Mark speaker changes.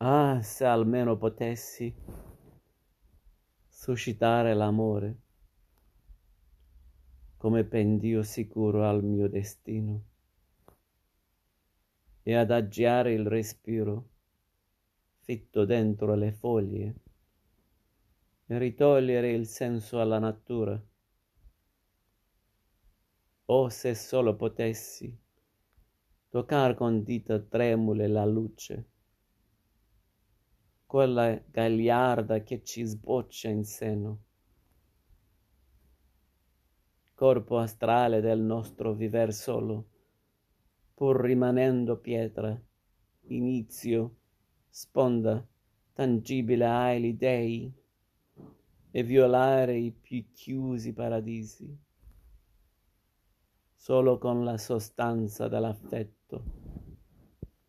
Speaker 1: Ah, se almeno potessi suscitare l'amore come pendio sicuro al mio destino e adagiare il respiro fitto dentro le foglie e ritogliere il senso alla natura. Oh se solo potessi toccar con dita tremule la luce quella gagliarda che ci sboccia in seno. Corpo astrale del nostro viver solo, pur rimanendo pietra, inizio, sponda, tangibile ai dei, e violare i più chiusi paradisi, solo con la sostanza dell'affetto